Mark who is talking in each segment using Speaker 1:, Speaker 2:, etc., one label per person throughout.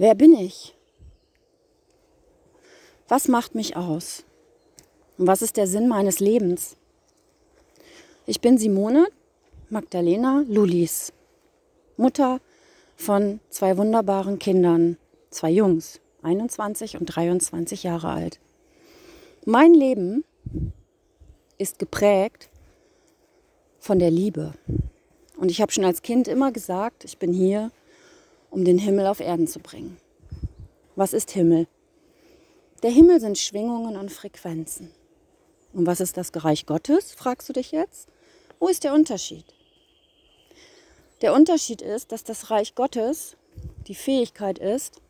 Speaker 1: Wer bin ich? Was macht mich aus? Und was ist der Sinn meines Lebens? Ich bin Simone Magdalena Lulis, Mutter von zwei wunderbaren Kindern, zwei Jungs, 21 und 23 Jahre alt. Mein Leben ist geprägt von der Liebe. Und ich habe schon als Kind immer gesagt, ich bin hier, um den Himmel auf Erden zu bringen. Was ist Himmel? Der Himmel sind Schwingungen und Frequenzen. Und was ist das Reich Gottes, fragst du dich jetzt? Wo ist der Unterschied? Der Unterschied ist, dass das Reich Gottes die Fähigkeit ist,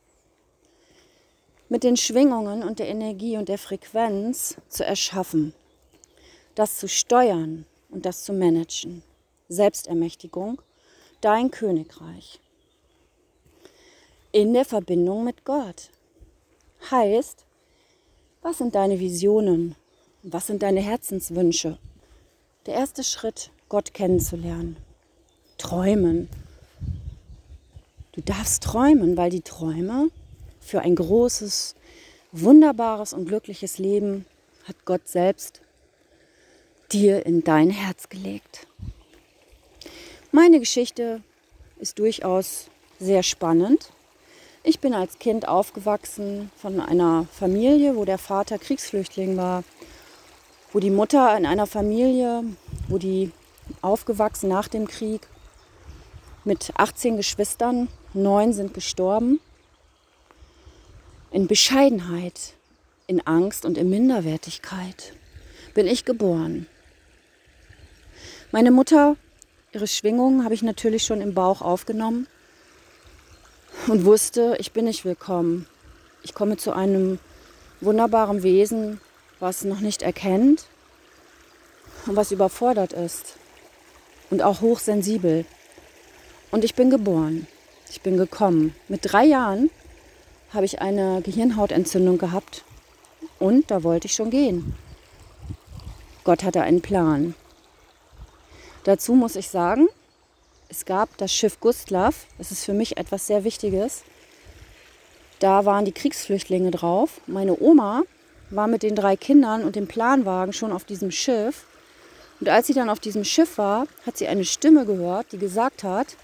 Speaker 1: mit den Schwingungen und der Energie und der Frequenz zu erschaffen, das zu steuern und das zu managen. Selbstermächtigung, dein Königreich in der Verbindung mit Gott. Heißt, was sind deine Visionen? Was sind deine Herzenswünsche? Der erste Schritt, Gott kennenzulernen. Träumen. Du darfst träumen, weil die Träume für ein großes, wunderbares und glückliches Leben hat Gott selbst dir in dein Herz gelegt. Meine Geschichte ist durchaus sehr spannend. Ich bin als Kind aufgewachsen von einer Familie, wo der Vater Kriegsflüchtling war, wo die Mutter in einer Familie, wo die aufgewachsen nach dem Krieg mit 18 Geschwistern, neun sind gestorben, in Bescheidenheit, in Angst und in Minderwertigkeit bin ich geboren. Meine Mutter, ihre Schwingungen habe ich natürlich schon im Bauch aufgenommen und wusste, ich bin nicht willkommen. Ich komme zu einem wunderbaren Wesen, was noch nicht erkennt und was überfordert ist und auch hochsensibel. Und ich bin geboren. Ich bin gekommen. Mit drei Jahren habe ich eine Gehirnhautentzündung gehabt und da wollte ich schon gehen. Gott hatte einen Plan. Dazu muss ich sagen, es gab das Schiff Gustav, das ist für mich etwas sehr Wichtiges. Da waren die Kriegsflüchtlinge drauf. Meine Oma war mit den drei Kindern und dem Planwagen schon auf diesem Schiff. Und als sie dann auf diesem Schiff war, hat sie eine Stimme gehört, die gesagt hat,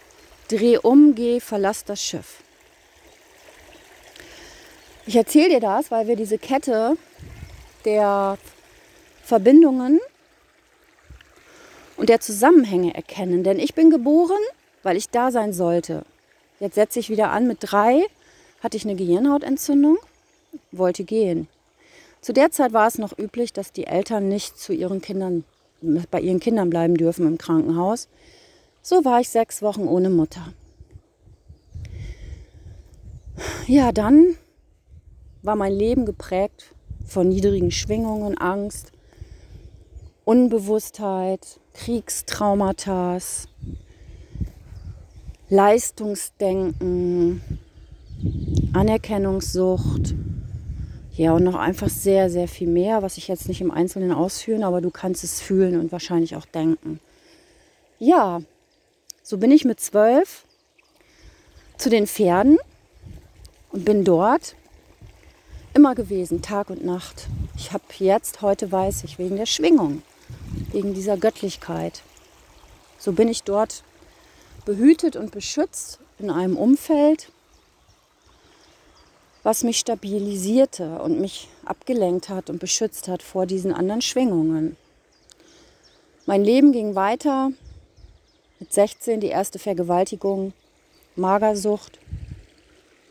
Speaker 1: dreh um, geh, verlass das Schiff. Ich erzähle dir das, weil wir diese Kette der Verbindungen und der Zusammenhänge erkennen. Denn ich bin geboren, weil ich da sein sollte. Jetzt setze ich wieder an. Mit drei hatte ich eine Gehirnhautentzündung, wollte gehen. Zu der Zeit war es noch üblich, dass die Eltern nicht zu ihren Kindern, bei ihren Kindern bleiben dürfen im Krankenhaus. So war ich sechs Wochen ohne Mutter. Ja, dann war mein Leben geprägt von niedrigen Schwingungen, Angst, Unbewusstheit, Kriegstraumata, Leistungsdenken, Anerkennungssucht. Ja, und noch einfach sehr, sehr viel mehr, was ich jetzt nicht im Einzelnen ausführen, aber du kannst es fühlen und wahrscheinlich auch denken. Ja, so bin ich mit zwölf zu den Pferden und bin dort immer gewesen, Tag und Nacht. Ich habe jetzt, heute weiß ich, wegen der Schwingung wegen dieser Göttlichkeit. So bin ich dort behütet und beschützt in einem Umfeld, was mich stabilisierte und mich abgelenkt hat und beschützt hat vor diesen anderen Schwingungen. Mein Leben ging weiter. Mit 16 die erste Vergewaltigung, Magersucht.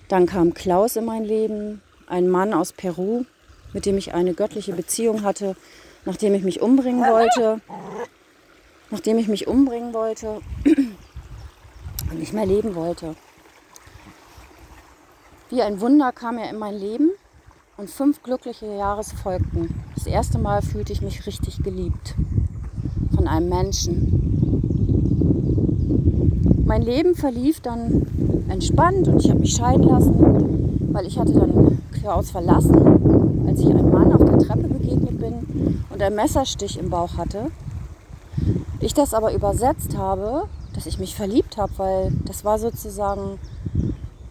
Speaker 1: Dann kam Klaus in mein Leben, ein Mann aus Peru, mit dem ich eine göttliche Beziehung hatte, nachdem ich mich umbringen wollte, nachdem ich mich umbringen wollte und nicht mehr leben wollte. Wie ein Wunder kam er in mein Leben und fünf glückliche Jahre folgten. Das erste Mal fühlte ich mich richtig geliebt von einem Menschen. Mein Leben verlief dann entspannt und ich habe mich scheiden lassen, weil ich hatte dann Klaus verlassen, als ich einem Mann auf der Treppe begegnet ein Messerstich im Bauch hatte. Ich das aber übersetzt habe, dass ich mich verliebt habe, weil das war sozusagen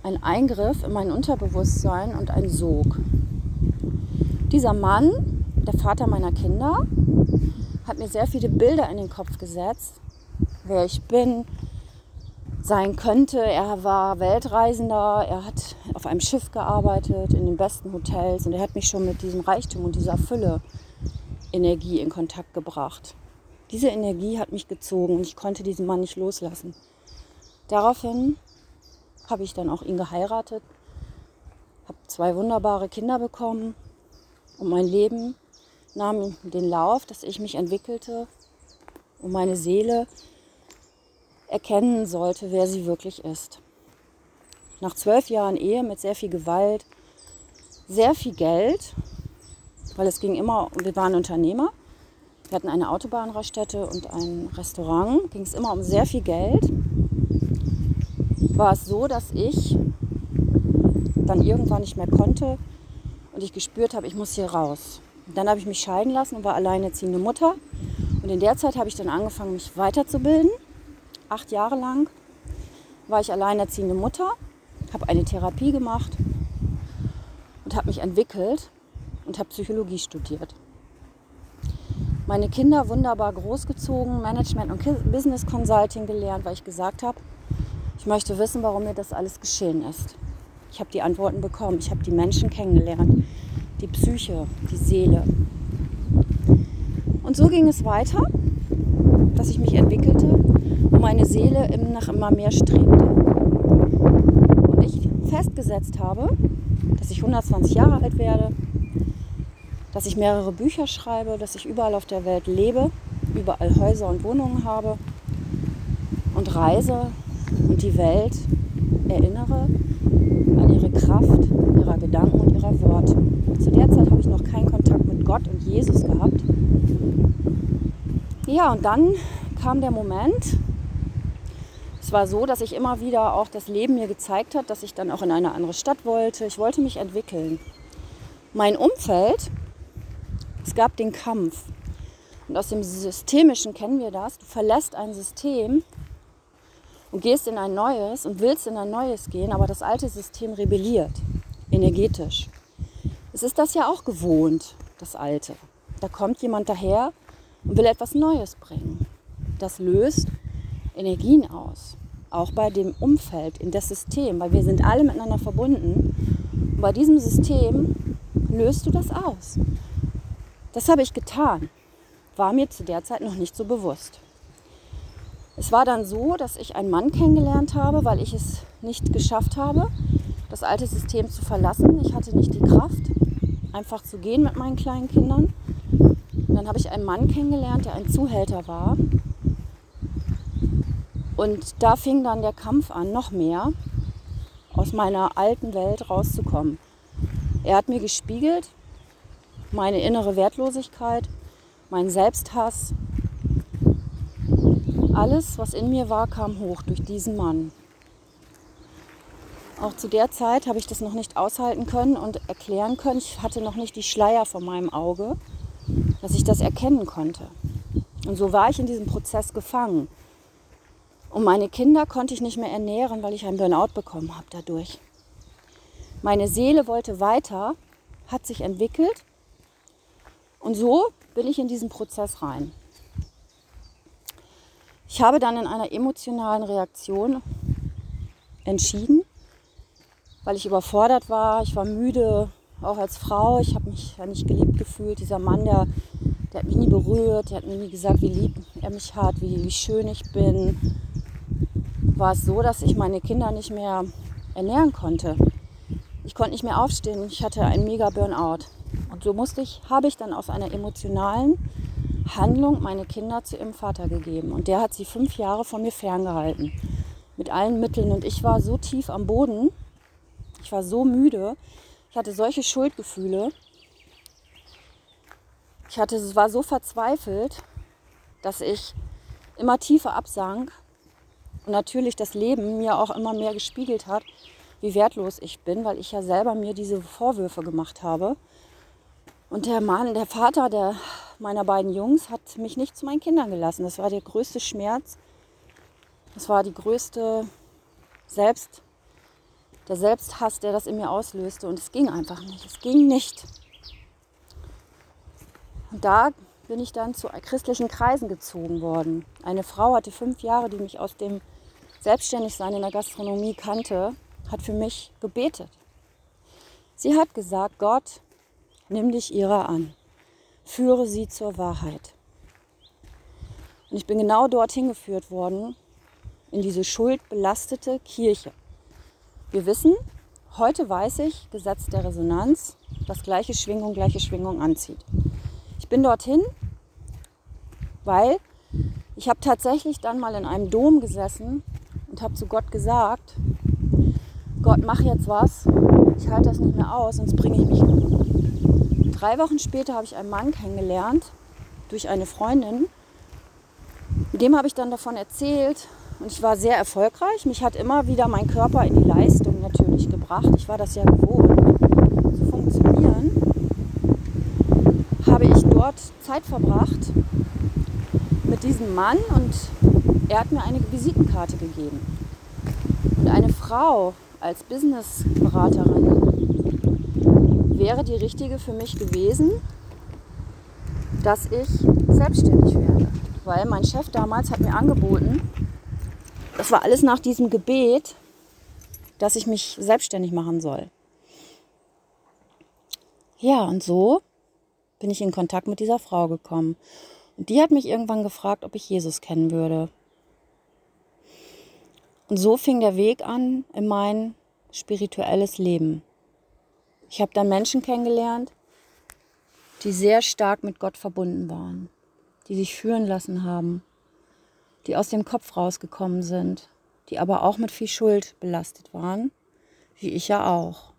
Speaker 1: ein Eingriff in mein Unterbewusstsein und ein Sog. Dieser Mann, der Vater meiner Kinder, hat mir sehr viele Bilder in den Kopf gesetzt, wer ich bin, sein könnte. Er war Weltreisender, er hat auf einem Schiff gearbeitet, in den besten Hotels und er hat mich schon mit diesem Reichtum und dieser Fülle Energie in Kontakt gebracht. Diese Energie hat mich gezogen und ich konnte diesen Mann nicht loslassen. Daraufhin habe ich dann auch ihn geheiratet, habe zwei wunderbare Kinder bekommen und mein Leben nahm den Lauf, dass ich mich entwickelte und meine Seele erkennen sollte, wer sie wirklich ist. Nach zwölf Jahren Ehe mit sehr viel Gewalt, sehr viel Geld, weil es ging immer, wir waren Unternehmer, wir hatten eine Autobahnraststätte und ein Restaurant, ging es immer um sehr viel Geld, war es so, dass ich dann irgendwann nicht mehr konnte und ich gespürt habe, ich muss hier raus. Und dann habe ich mich scheiden lassen und war alleinerziehende Mutter. Und in der Zeit habe ich dann angefangen, mich weiterzubilden. Acht Jahre lang war ich alleinerziehende Mutter, habe eine Therapie gemacht und habe mich entwickelt und habe Psychologie studiert. Meine Kinder wunderbar großgezogen, Management und Business Consulting gelernt, weil ich gesagt habe, ich möchte wissen, warum mir das alles geschehen ist. Ich habe die Antworten bekommen, ich habe die Menschen kennengelernt, die Psyche, die Seele. Und so ging es weiter, dass ich mich entwickelte meine Seele nach immer mehr strebte. Und ich festgesetzt habe, dass ich 120 Jahre alt werde, dass ich mehrere Bücher schreibe, dass ich überall auf der Welt lebe, überall Häuser und Wohnungen habe und reise und die Welt erinnere an ihre Kraft, ihrer Gedanken und ihrer Worte. Zu der Zeit habe ich noch keinen Kontakt mit Gott und Jesus gehabt. Ja, und dann kam der Moment, es war so, dass ich immer wieder auch das Leben mir gezeigt hat, dass ich dann auch in eine andere Stadt wollte. Ich wollte mich entwickeln. Mein Umfeld, es gab den Kampf. Und aus dem Systemischen kennen wir das. Du verlässt ein System und gehst in ein neues und willst in ein neues gehen, aber das alte System rebelliert, energetisch. Es ist das ja auch gewohnt, das alte. Da kommt jemand daher und will etwas Neues bringen. Das löst Energien aus auch bei dem Umfeld, in das System, weil wir sind alle miteinander verbunden. Und bei diesem System löst du das aus. Das habe ich getan, war mir zu der Zeit noch nicht so bewusst. Es war dann so, dass ich einen Mann kennengelernt habe, weil ich es nicht geschafft habe, das alte System zu verlassen. Ich hatte nicht die Kraft, einfach zu gehen mit meinen kleinen Kindern. Und dann habe ich einen Mann kennengelernt, der ein Zuhälter war, und da fing dann der Kampf an, noch mehr aus meiner alten Welt rauszukommen. Er hat mir gespiegelt, meine innere Wertlosigkeit, mein Selbsthass. Alles, was in mir war, kam hoch durch diesen Mann. Auch zu der Zeit habe ich das noch nicht aushalten können und erklären können. Ich hatte noch nicht die Schleier vor meinem Auge, dass ich das erkennen konnte. Und so war ich in diesem Prozess gefangen. Und meine Kinder konnte ich nicht mehr ernähren, weil ich einen Burnout bekommen habe dadurch. Meine Seele wollte weiter, hat sich entwickelt und so bin ich in diesen Prozess rein. Ich habe dann in einer emotionalen Reaktion entschieden, weil ich überfordert war, ich war müde, auch als Frau, ich habe mich ja nicht geliebt gefühlt. Dieser Mann, der, der hat mich nie berührt, der hat mir nie gesagt, wie lieb er mich hat, wie, wie schön ich bin, war es so, dass ich meine Kinder nicht mehr ernähren konnte. Ich konnte nicht mehr aufstehen. Ich hatte einen mega Burnout. Und so musste ich, habe ich dann aus einer emotionalen Handlung meine Kinder zu ihrem Vater gegeben. Und der hat sie fünf Jahre von mir ferngehalten. Mit allen Mitteln. Und ich war so tief am Boden. Ich war so müde. Ich hatte solche Schuldgefühle. Ich hatte, war so verzweifelt, dass ich immer tiefer absank und natürlich das Leben mir auch immer mehr gespiegelt hat, wie wertlos ich bin, weil ich ja selber mir diese Vorwürfe gemacht habe. Und der Mann, der Vater der, meiner beiden Jungs hat mich nicht zu meinen Kindern gelassen. Das war der größte Schmerz. Das war die größte der Selbsthass, der das in mir auslöste. Und es ging einfach nicht. Es ging nicht. Und da bin ich dann zu christlichen Kreisen gezogen worden. Eine Frau hatte fünf Jahre, die mich aus dem Selbstständigsein in der Gastronomie kannte, hat für mich gebetet. Sie hat gesagt, Gott, nimm dich ihrer an, führe sie zur Wahrheit. Und ich bin genau dorthin geführt worden, in diese schuldbelastete Kirche. Wir wissen, heute weiß ich, Gesetz der Resonanz, dass gleiche Schwingung gleiche Schwingung anzieht. Ich bin dorthin, weil ich habe tatsächlich dann mal in einem Dom gesessen und habe zu Gott gesagt, Gott, mach jetzt was, ich halte das nicht mehr aus, sonst bringe ich mich um. Drei Wochen später habe ich einen Mann kennengelernt durch eine Freundin. Dem habe ich dann davon erzählt und ich war sehr erfolgreich. Mich hat immer wieder mein Körper in die Leistung natürlich gebracht. Ich war das ja gewohnt zu funktionieren. Habe ich dort Zeit verbracht mit diesem Mann und er hat mir eine Visitenkarte gegeben. Und eine Frau als Businessberaterin wäre die richtige für mich gewesen, dass ich selbstständig werde. Weil mein Chef damals hat mir angeboten, das war alles nach diesem Gebet, dass ich mich selbstständig machen soll. Ja, und so bin ich in Kontakt mit dieser Frau gekommen. Und die hat mich irgendwann gefragt, ob ich Jesus kennen würde. Und so fing der Weg an in mein spirituelles Leben. Ich habe dann Menschen kennengelernt, die sehr stark mit Gott verbunden waren, die sich führen lassen haben, die aus dem Kopf rausgekommen sind, die aber auch mit viel Schuld belastet waren, wie ich ja auch.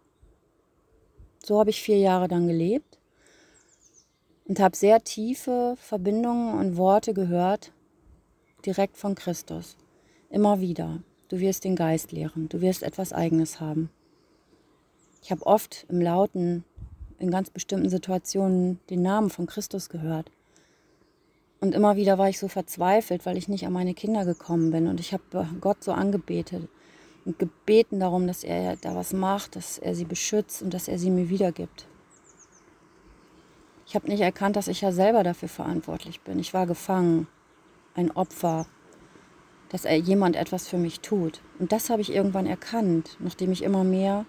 Speaker 1: So habe ich vier Jahre dann gelebt und habe sehr tiefe Verbindungen und Worte gehört, direkt von Christus. Immer wieder. Du wirst den Geist lehren, du wirst etwas Eigenes haben. Ich habe oft im Lauten, in ganz bestimmten Situationen, den Namen von Christus gehört. Und immer wieder war ich so verzweifelt, weil ich nicht an meine Kinder gekommen bin. Und ich habe Gott so angebetet und gebeten darum, dass er da was macht, dass er sie beschützt und dass er sie mir wiedergibt. Ich habe nicht erkannt, dass ich ja selber dafür verantwortlich bin. Ich war gefangen, ein Opfer, dass er jemand etwas für mich tut. Und das habe ich irgendwann erkannt, nachdem ich immer mehr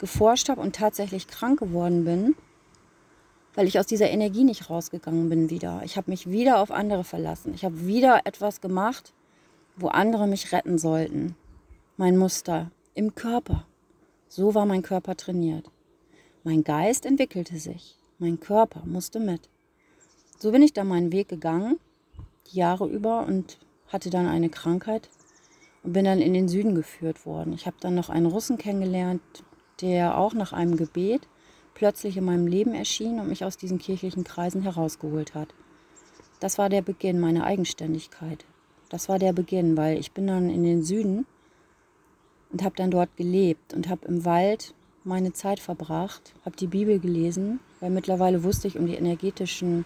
Speaker 1: geforscht habe und tatsächlich krank geworden bin weil ich aus dieser Energie nicht rausgegangen bin wieder. Ich habe mich wieder auf andere verlassen. Ich habe wieder etwas gemacht, wo andere mich retten sollten. Mein Muster im Körper. So war mein Körper trainiert. Mein Geist entwickelte sich. Mein Körper musste mit. So bin ich dann meinen Weg gegangen, die Jahre über und hatte dann eine Krankheit und bin dann in den Süden geführt worden. Ich habe dann noch einen Russen kennengelernt, der auch nach einem Gebet plötzlich in meinem Leben erschien und mich aus diesen kirchlichen Kreisen herausgeholt hat. Das war der Beginn meiner Eigenständigkeit. Das war der Beginn, weil ich bin dann in den Süden und habe dann dort gelebt und habe im Wald meine Zeit verbracht, habe die Bibel gelesen, weil mittlerweile wusste ich um die energetischen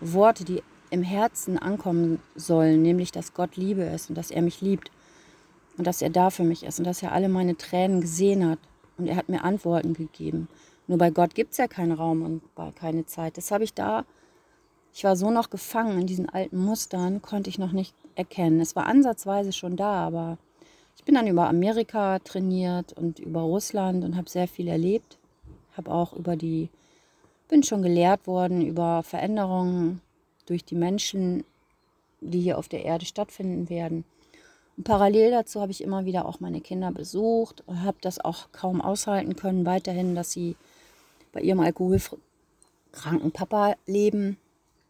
Speaker 1: Worte, die im Herzen ankommen sollen, nämlich dass Gott Liebe ist und dass er mich liebt und dass er da für mich ist und dass er alle meine Tränen gesehen hat und er hat mir Antworten gegeben. Nur bei Gott gibt es ja keinen Raum und keine Zeit. Das habe ich da, ich war so noch gefangen in diesen alten Mustern, konnte ich noch nicht erkennen. Es war ansatzweise schon da, aber ich bin dann über Amerika trainiert und über Russland und habe sehr viel erlebt. Habe auch über die, bin schon gelehrt worden über Veränderungen durch die Menschen, die hier auf der Erde stattfinden werden. Und parallel dazu habe ich immer wieder auch meine Kinder besucht und habe das auch kaum aushalten können, weiterhin, dass sie bei ihrem alkoholkranken Papa leben.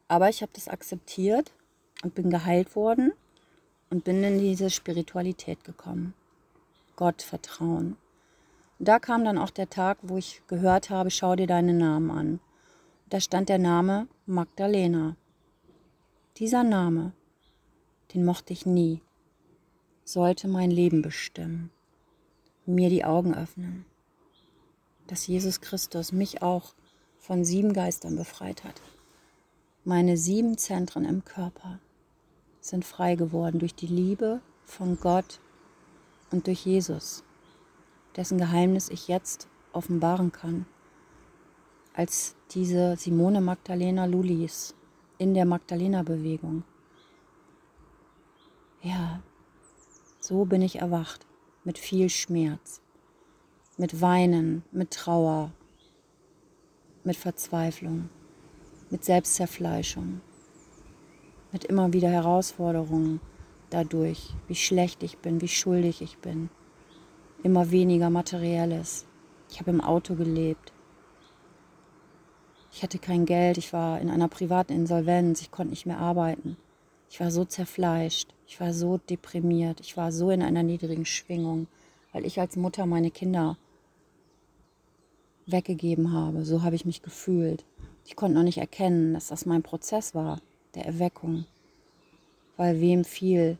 Speaker 1: Aber ich habe das akzeptiert und bin geheilt worden und bin in diese Spiritualität gekommen. Gott vertrauen. Da kam dann auch der Tag, wo ich gehört habe, schau dir deinen Namen an. Da stand der Name Magdalena. Dieser Name, den mochte ich nie, sollte mein Leben bestimmen, mir die Augen öffnen dass Jesus Christus mich auch von sieben Geistern befreit hat. Meine sieben Zentren im Körper sind frei geworden durch die Liebe von Gott und durch Jesus. dessen Geheimnis ich jetzt offenbaren kann, als diese Simone Magdalena Lulis in der Magdalena-Bewegung. Ja, so bin ich erwacht, mit viel Schmerz, mit Weinen, mit Trauer, mit Verzweiflung, mit Selbstzerfleischung, mit immer wieder Herausforderungen dadurch, wie schlecht ich bin, wie schuldig ich bin. Immer weniger Materielles. Ich habe im Auto gelebt. Ich hatte kein Geld, ich war in einer privaten Insolvenz, ich konnte nicht mehr arbeiten. Ich war so zerfleischt, ich war so deprimiert, ich war so in einer niedrigen Schwingung, weil ich als Mutter meine Kinder weggegeben habe. So habe ich mich gefühlt. Ich konnte noch nicht erkennen, dass das mein Prozess war, der Erweckung. Weil wem viel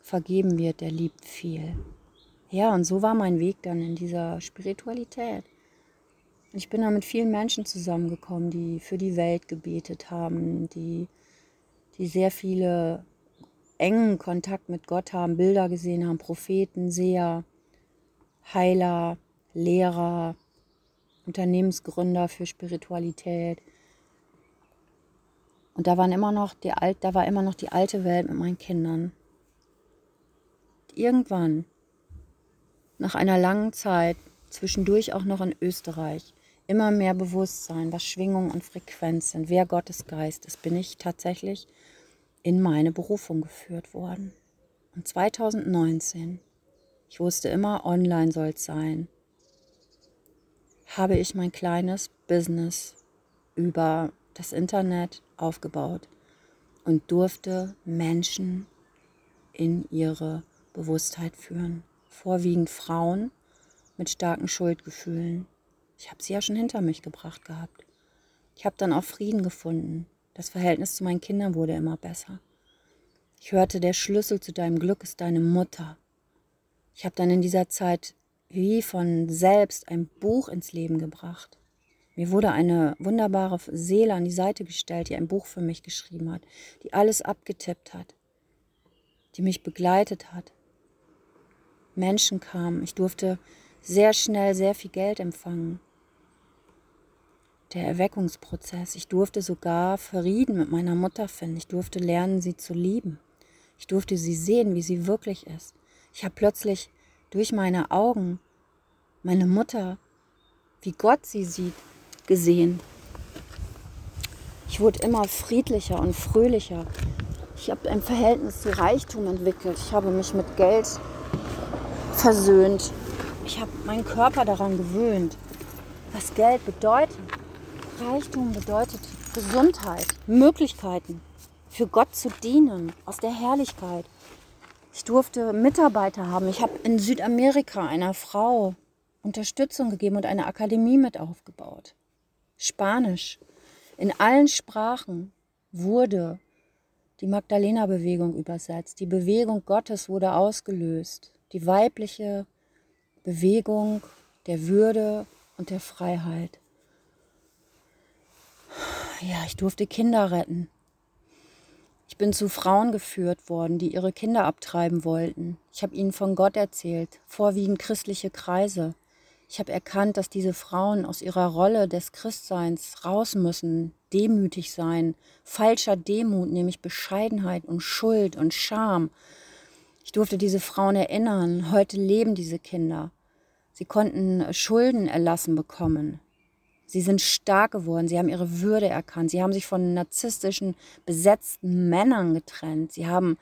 Speaker 1: vergeben wird, der liebt viel. Ja, und so war mein Weg dann in dieser Spiritualität. Ich bin da mit vielen Menschen zusammengekommen, die für die Welt gebetet haben, die, die sehr viele engen Kontakt mit Gott haben, Bilder gesehen haben, Propheten, Seher, Heiler, Lehrer, Unternehmensgründer für Spiritualität. Und da waren immer noch die Alt, da war immer noch die alte Welt mit meinen Kindern. Irgendwann, nach einer langen Zeit, zwischendurch auch noch in Österreich, immer mehr Bewusstsein, was Schwingung und Frequenz sind, wer Gottes Geist ist, bin ich tatsächlich in meine Berufung geführt worden. Und 2019, ich wusste immer, online soll es sein, habe ich mein kleines Business über das Internet aufgebaut und durfte Menschen in ihre Bewusstheit führen. Vorwiegend Frauen mit starken Schuldgefühlen. Ich habe sie ja schon hinter mich gebracht gehabt. Ich habe dann auch Frieden gefunden. Das Verhältnis zu meinen Kindern wurde immer besser. Ich hörte, der Schlüssel zu deinem Glück ist deine Mutter. Ich habe dann in dieser Zeit wie von selbst ein Buch ins Leben gebracht. Mir wurde eine wunderbare Seele an die Seite gestellt, die ein Buch für mich geschrieben hat, die alles abgetippt hat, die mich begleitet hat. Menschen kamen, ich durfte sehr schnell sehr viel Geld empfangen. Der Erweckungsprozess, ich durfte sogar Frieden mit meiner Mutter finden, ich durfte lernen, sie zu lieben. Ich durfte sie sehen, wie sie wirklich ist. Ich habe plötzlich durch meine Augen meine Mutter, wie Gott sie sieht, gesehen. Ich wurde immer friedlicher und fröhlicher. Ich habe ein Verhältnis zu Reichtum entwickelt. Ich habe mich mit Geld versöhnt. Ich habe meinen Körper daran gewöhnt, was Geld bedeutet. Reichtum bedeutet Gesundheit, Möglichkeiten, für Gott zu dienen, aus der Herrlichkeit. Ich durfte Mitarbeiter haben. Ich habe in Südamerika einer Frau Unterstützung gegeben und eine Akademie mit aufgebaut. Spanisch. In allen Sprachen wurde die Magdalena-Bewegung übersetzt. Die Bewegung Gottes wurde ausgelöst. Die weibliche Bewegung der Würde und der Freiheit. Ja, ich durfte Kinder retten. Ich bin zu Frauen geführt worden, die ihre Kinder abtreiben wollten. Ich habe ihnen von Gott erzählt, vorwiegend christliche Kreise. Ich habe erkannt, dass diese Frauen aus ihrer Rolle des Christseins raus müssen, demütig sein, falscher Demut, nämlich Bescheidenheit und Schuld und Scham. Ich durfte diese Frauen erinnern, heute leben diese Kinder. Sie konnten Schulden erlassen bekommen. Sie sind stark geworden, sie haben ihre Würde erkannt, sie haben sich von narzisstischen, besetzten Männern getrennt, sie haben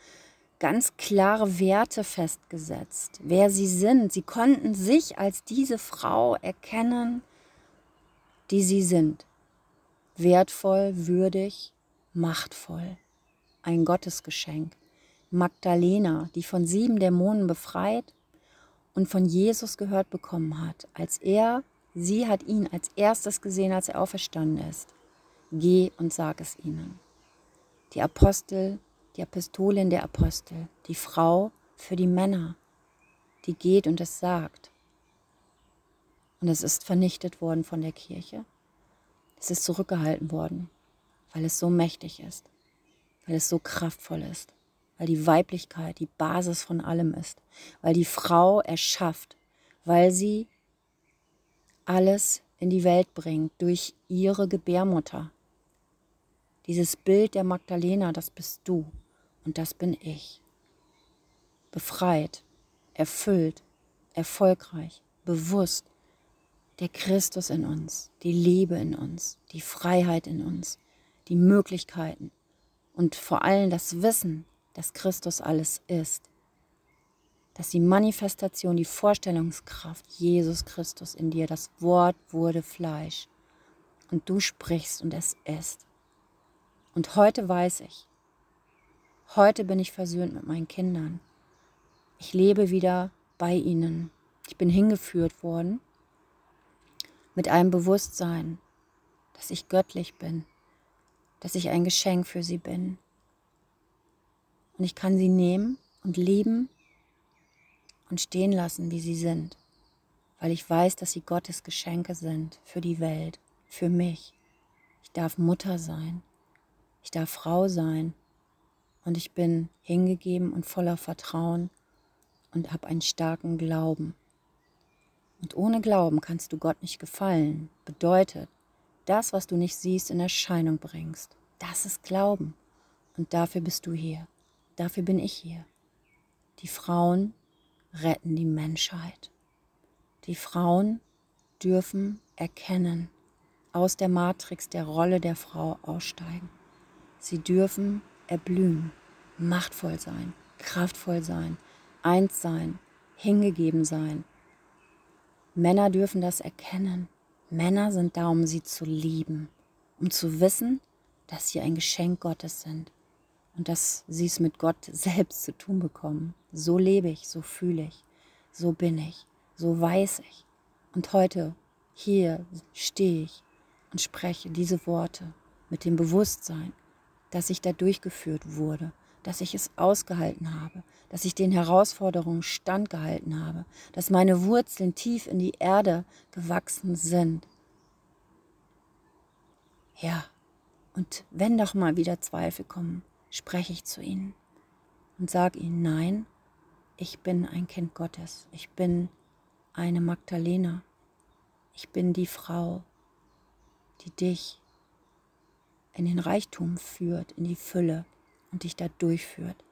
Speaker 1: ganz klare Werte festgesetzt, wer sie sind. Sie konnten sich als diese Frau erkennen, die sie sind. Wertvoll, würdig, machtvoll. Ein Gottesgeschenk. Magdalena, die von sieben Dämonen befreit und von Jesus gehört bekommen hat, als er Sie hat ihn als erstes gesehen, als er auferstanden ist. Geh und sag es ihnen. Die Apostel, die Apostolin der Apostel, die Frau für die Männer, die geht und es sagt. Und es ist vernichtet worden von der Kirche. Es ist zurückgehalten worden, weil es so mächtig ist, weil es so kraftvoll ist, weil die Weiblichkeit die Basis von allem ist, weil die Frau erschafft, weil sie alles in die Welt bringt durch ihre Gebärmutter. Dieses Bild der Magdalena, das bist du und das bin ich. Befreit, erfüllt, erfolgreich, bewusst. Der Christus in uns, die Liebe in uns, die Freiheit in uns, die Möglichkeiten und vor allem das Wissen, dass Christus alles ist. Dass die Manifestation, die Vorstellungskraft Jesus Christus in dir, das Wort wurde Fleisch. Und du sprichst und es ist. Und heute weiß ich, heute bin ich versöhnt mit meinen Kindern. Ich lebe wieder bei ihnen. Ich bin hingeführt worden mit einem Bewusstsein, dass ich göttlich bin, dass ich ein Geschenk für sie bin. Und ich kann sie nehmen und lieben und stehen lassen, wie sie sind, weil ich weiß, dass sie Gottes Geschenke sind für die Welt, für mich. Ich darf Mutter sein, ich darf Frau sein und ich bin hingegeben und voller Vertrauen und habe einen starken Glauben. Und ohne Glauben kannst du Gott nicht gefallen. Bedeutet, das, was du nicht siehst, in Erscheinung bringst. Das ist Glauben. Und dafür bist du hier. Dafür bin ich hier. Die Frauen retten die Menschheit. Die Frauen dürfen erkennen, aus der Matrix der Rolle der Frau aussteigen. Sie dürfen erblühen, machtvoll sein, kraftvoll sein, eins sein, hingegeben sein. Männer dürfen das erkennen. Männer sind da, um sie zu lieben, um zu wissen, dass sie ein Geschenk Gottes sind und dass sie es mit Gott selbst zu tun bekommen. So lebe ich, so fühle ich, so bin ich, so weiß ich. Und heute hier stehe ich und spreche diese Worte mit dem Bewusstsein, dass ich da durchgeführt wurde, dass ich es ausgehalten habe, dass ich den Herausforderungen standgehalten habe, dass meine Wurzeln tief in die Erde gewachsen sind. Ja, und wenn doch mal wieder Zweifel kommen, spreche ich zu ihnen und sage ihnen, nein, ich bin ein Kind Gottes, ich bin eine Magdalena, ich bin die Frau, die dich in den Reichtum führt, in die Fülle und dich da durchführt,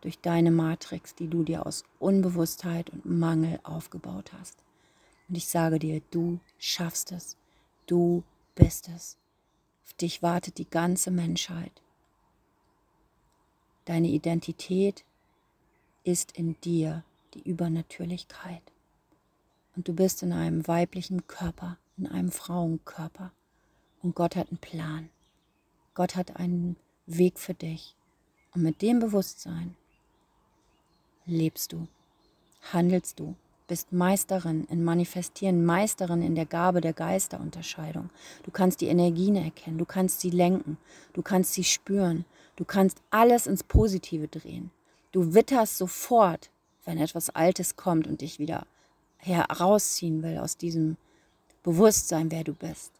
Speaker 1: durch deine Matrix, die du dir aus Unbewusstheit und Mangel aufgebaut hast. Und ich sage dir, du schaffst es, du bist es. Auf dich wartet die ganze Menschheit. Deine Identität ist in dir die Übernatürlichkeit. Und du bist in einem weiblichen Körper, in einem Frauenkörper. Und Gott hat einen Plan. Gott hat einen Weg für dich. Und mit dem Bewusstsein lebst du, handelst du, bist Meisterin in Manifestieren, Meisterin in der Gabe der Geisterunterscheidung. Du kannst die Energien erkennen, du kannst sie lenken, du kannst sie spüren, du kannst alles ins Positive drehen. Du witterst sofort, wenn etwas Altes kommt und dich wieder herausziehen will aus diesem Bewusstsein, wer du bist.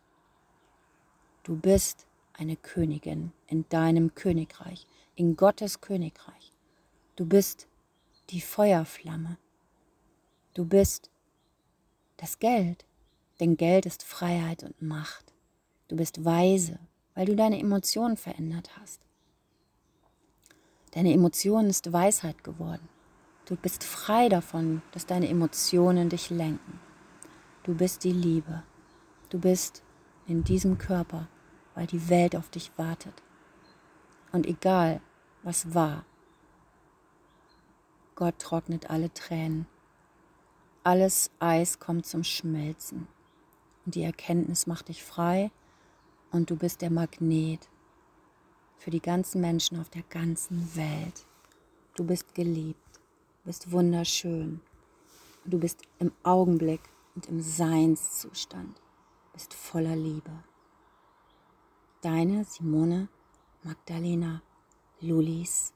Speaker 1: Du bist eine Königin in deinem Königreich, in Gottes Königreich. Du bist die Feuerflamme, Du bist das Geld, denn Geld ist Freiheit und Macht. Du bist weise, weil du deine Emotionen verändert hast. Deine Emotionen ist Weisheit geworden. Du bist frei davon, dass deine Emotionen dich lenken. Du bist die Liebe. Du bist in diesem Körper, weil die Welt auf dich wartet. Und egal, was war, Gott trocknet alle Tränen alles Eis kommt zum Schmelzen. Und die Erkenntnis macht dich frei und du bist der Magnet für die ganzen Menschen auf der ganzen Welt. Du bist geliebt, bist wunderschön. Und du bist im Augenblick und im Seinszustand, bist voller Liebe. Deine Simone Magdalena Lulis